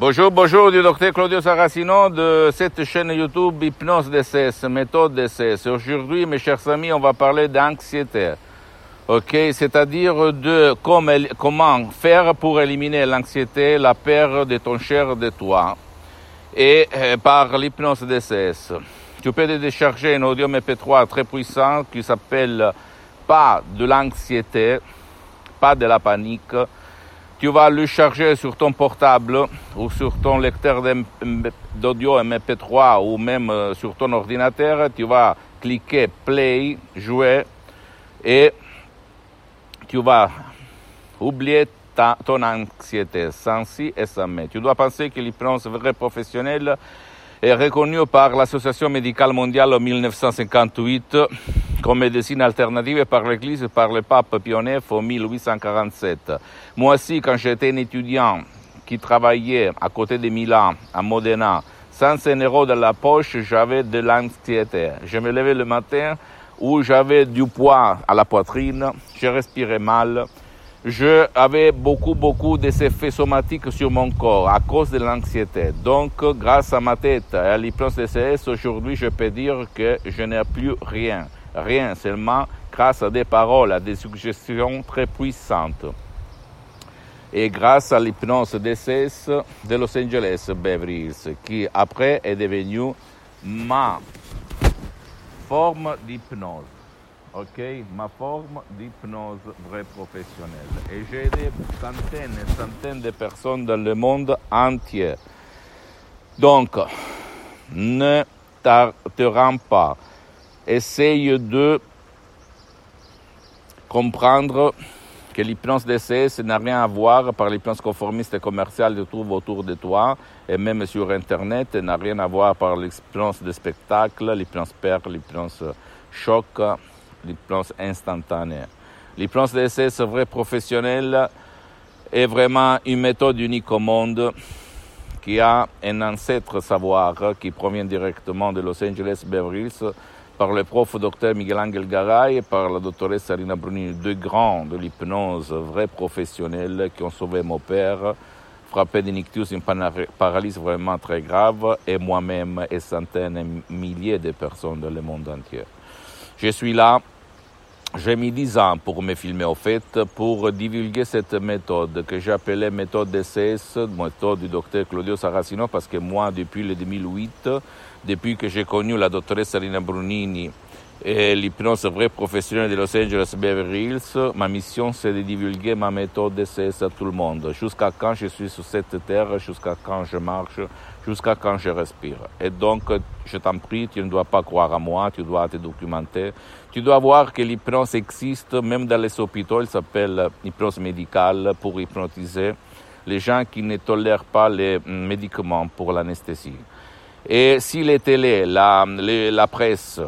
Bonjour, bonjour du docteur Claudio Saracino de cette chaîne YouTube Hypnose DCS, méthode DCS. Aujourd'hui, mes chers amis, on va parler d'anxiété. Ok, c'est-à-dire de comment faire pour éliminer l'anxiété, la peur de ton cher de toi, et euh, par l'hypnose DCS. Tu peux décharger un audio MP3 très puissant qui s'appelle Pas de l'anxiété, pas de la panique, tu vas le charger sur ton portable ou sur ton lecteur d'audio MP3 ou même euh, sur ton ordinateur. Tu vas cliquer play, jouer et tu vas oublier ta, ton anxiété sans si et sans mais. Tu dois penser que l'hypnose vraie professionnelle est reconnue par l'Association médicale mondiale en 1958 comme médecine alternative par l'Église et par le pape Pionnier en 1847. Moi aussi, quand j'étais un étudiant qui travaillait à côté de Milan, à Modena, sans un euro dans la poche, j'avais de l'anxiété. Je me levais le matin où j'avais du poids à la poitrine, je respirais mal, je avais beaucoup, beaucoup d'effets somatiques sur mon corps à cause de l'anxiété. Donc, grâce à ma tête et à l'hypnose DCS, aujourd'hui, je peux dire que je n'ai plus rien. Rien, seulement grâce à des paroles, à des suggestions très puissantes. Et grâce à l'hypnose DCS de Los Angeles Beverly Hills, qui après est devenue ma forme d'hypnose. Ok, ma forme d'hypnose vraie professionnelle. Et j'ai aidé centaines et centaines de personnes dans le monde entier. Donc, ne te rends pas essaye de comprendre que l'hypnose DCS n'a rien à voir par l'hypnose conformiste et commerciale que tu trouves autour de toi et même sur Internet, n'a rien à voir par l'hypnose de spectacle, l'hypnose père, l'hypnose choc, l'hypnose instantanée. L'hypnose DCS vrai professionnel est vraiment une méthode unique au monde qui a un ancêtre savoir qui provient directement de Los Angeles Beverly Hills par le prof docteur Miguel Angel Garay et par la doctoresse Sarina Bruni, deux grands de l'hypnose, vrais professionnels qui ont sauvé mon père, frappé d'une ictus, une paralysie vraiment très grave, et moi-même et centaines et milliers de personnes dans le monde entier. Je suis là, j'ai mis dix ans pour me filmer au fait, pour divulguer cette méthode que j'appelais méthode DCS, méthode du docteur Claudio Saracino, parce que moi, depuis le 2008, depuis que j'ai connu la doctoresse Rina Brunini l'hypnose vraie professionnelle de Los Angeles Beverly Hills, ma mission c'est de divulguer ma méthode DCS à tout le monde, jusqu'à quand je suis sur cette terre, jusqu'à quand je marche, jusqu'à quand je respire. Et donc, je t'en prie, tu ne dois pas croire à moi, tu dois te documenter, tu dois voir que l'hypnose existe, même dans les hôpitaux, elle s'appelle hypnose médicale pour hypnotiser les gens qui ne tolèrent pas les médicaments pour l'anesthésie. Et si les télés, la, la presse,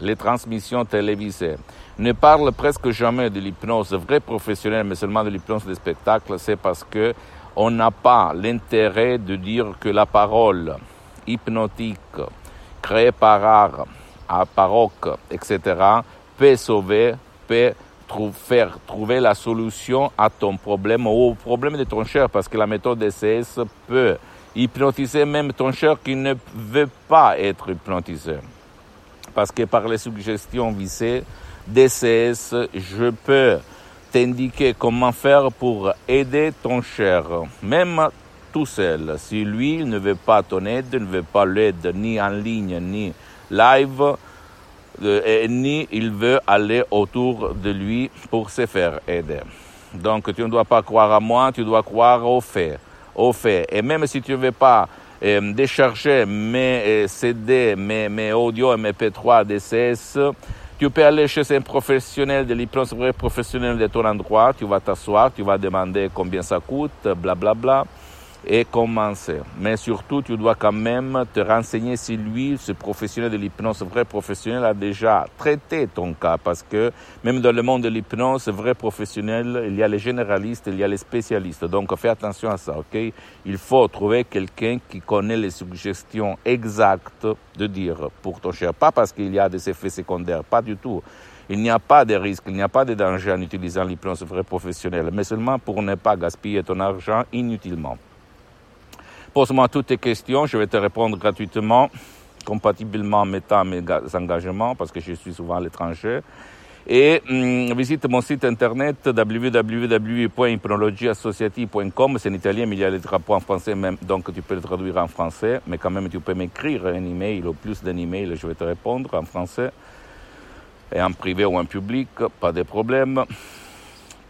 les transmissions télévisées ne parlent presque jamais de l'hypnose vraie professionnelle, mais seulement de l'hypnose de spectacle, c'est parce que on n'a pas l'intérêt de dire que la parole hypnotique créée par art, à baroque, etc., peut sauver, peut faire trouver la solution à ton problème ou au problème de ton cher, parce que la méthode DCS peut hypnotiser même ton cher qui ne veut pas être hypnotisé. Parce que par les suggestions visées, DCS, je peux t'indiquer comment faire pour aider ton cher, même tout seul. Si lui ne veut pas ton aide, ne veut pas l'aide ni en ligne, ni live, euh, ni il veut aller autour de lui pour se faire aider. Donc tu ne dois pas croire à moi, tu dois croire aux faits au fait. Et même si tu ne veux pas euh, décharger mes euh, CD, mes, mes audio et mes P3 DCS, Tu peux aller chez un professionnel de l'hypnose professionnel de ton endroit, tu vas t'asseoir, tu vas demander combien ça coûte, blablabla. Bla bla et commencer. Mais surtout, tu dois quand même te renseigner si lui, ce professionnel de l'hypnose, vrai professionnel, a déjà traité ton cas. Parce que même dans le monde de l'hypnose, vrai professionnel, il y a les généralistes, il y a les spécialistes. Donc fais attention à ça, ok? Il faut trouver quelqu'un qui connaît les suggestions exactes de dire pour ton cher. Pas parce qu'il y a des effets secondaires, pas du tout. Il n'y a pas de risque, il n'y a pas de danger en utilisant l'hypnose vrai professionnel, mais seulement pour ne pas gaspiller ton argent inutilement. Pose-moi toutes tes questions, je vais te répondre gratuitement, compatiblement en mettant mes engagements, parce que je suis souvent à l'étranger. Et hum, visite mon site internet www.hypnologieassociative.com. C'est en italien, mais il y a les drapeaux en français même, donc tu peux le traduire en français. Mais quand même, tu peux m'écrire un email ou plus d'un email, je vais te répondre en français. Et en privé ou en public, pas de problème.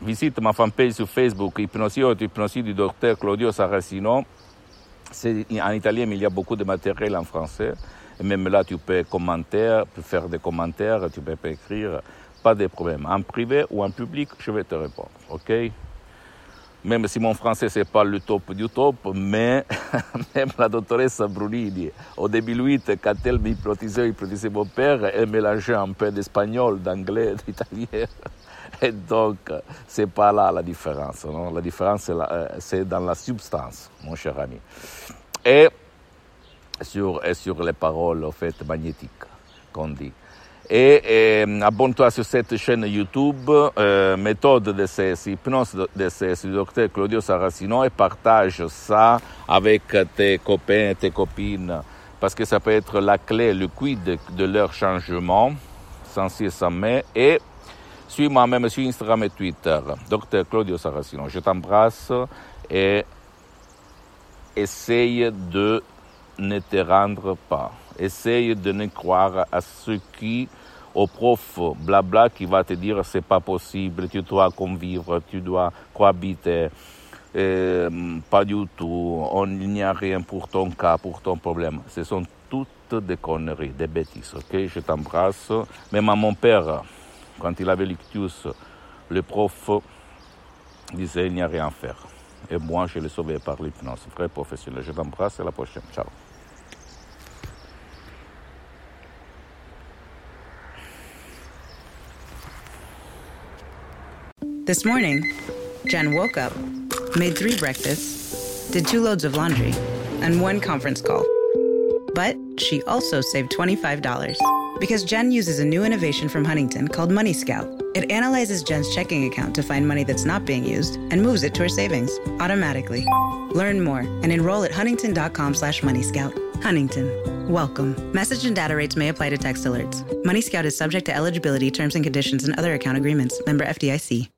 Visite ma fanpage sur Facebook, Hypnosie ou Hypnosie du docteur Claudio Saracino en italien, il y a beaucoup de matériel en français. Et même là, tu peux commenter, faire des commentaires, tu peux écrire, pas de problème. En privé ou en public, je vais te répondre, ok? Même si mon français, c'est pas le top du top, mais même la doctoresse Brunini, au début, quand elle m'hypnotisait, hypnotisait mon père, elle mélangeait un peu d'espagnol, d'anglais, d'italien. Et donc, c'est pas là la différence. Non? La différence, c'est euh, dans la substance, mon cher ami. Et sur, et sur les paroles, en fait, magnétiques, qu'on dit. Et, abonne-toi sur cette chaîne YouTube, euh, méthode de ces hypnoses de ces docteur Claudio Saracino et partage ça avec tes copains tes copines parce que ça peut être la clé, le quid de leur changement, sans mais, et suis-moi même sur Instagram et Twitter, Dr Claudio Saracino. Je t'embrasse et essaye de ne te rendre pas. Essaye de ne croire à ce qui, au prof blabla qui va te dire c'est pas possible, tu dois convivre, tu dois cohabiter. Euh, pas du tout, il n'y a rien pour ton cas, pour ton problème. Ce sont toutes des conneries, des bêtises, ok? Je t'embrasse. Même à mon père, quand il avait l'ictus, le prof disait il n'y a rien à faire. Et moi, je l'ai sauvé par l'hypnose. Vrai professionnel. Je t'embrasse à la prochaine. Ciao. This morning, Jen woke up, made three breakfasts, did two loads of laundry, and one conference call. But she also saved $25. Because Jen uses a new innovation from Huntington called Money Scout. It analyzes Jen's checking account to find money that's not being used and moves it to her savings automatically. Learn more and enroll at huntington.com slash moneyscout. Huntington. Welcome. Message and data rates may apply to text alerts. Money Scout is subject to eligibility, terms and conditions, and other account agreements. Member FDIC.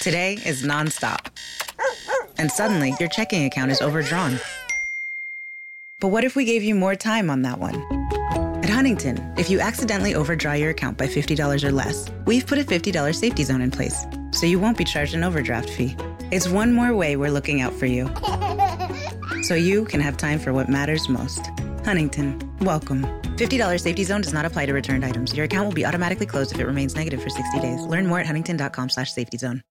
Today is nonstop. And suddenly, your checking account is overdrawn. But what if we gave you more time on that one? Huntington, if you accidentally overdraw your account by $50 or less, we've put a $50 safety zone in place, so you won't be charged an overdraft fee. It's one more way we're looking out for you, so you can have time for what matters most. Huntington, welcome. $50 safety zone does not apply to returned items. Your account will be automatically closed if it remains negative for 60 days. Learn more at huntington.com slash safety zone.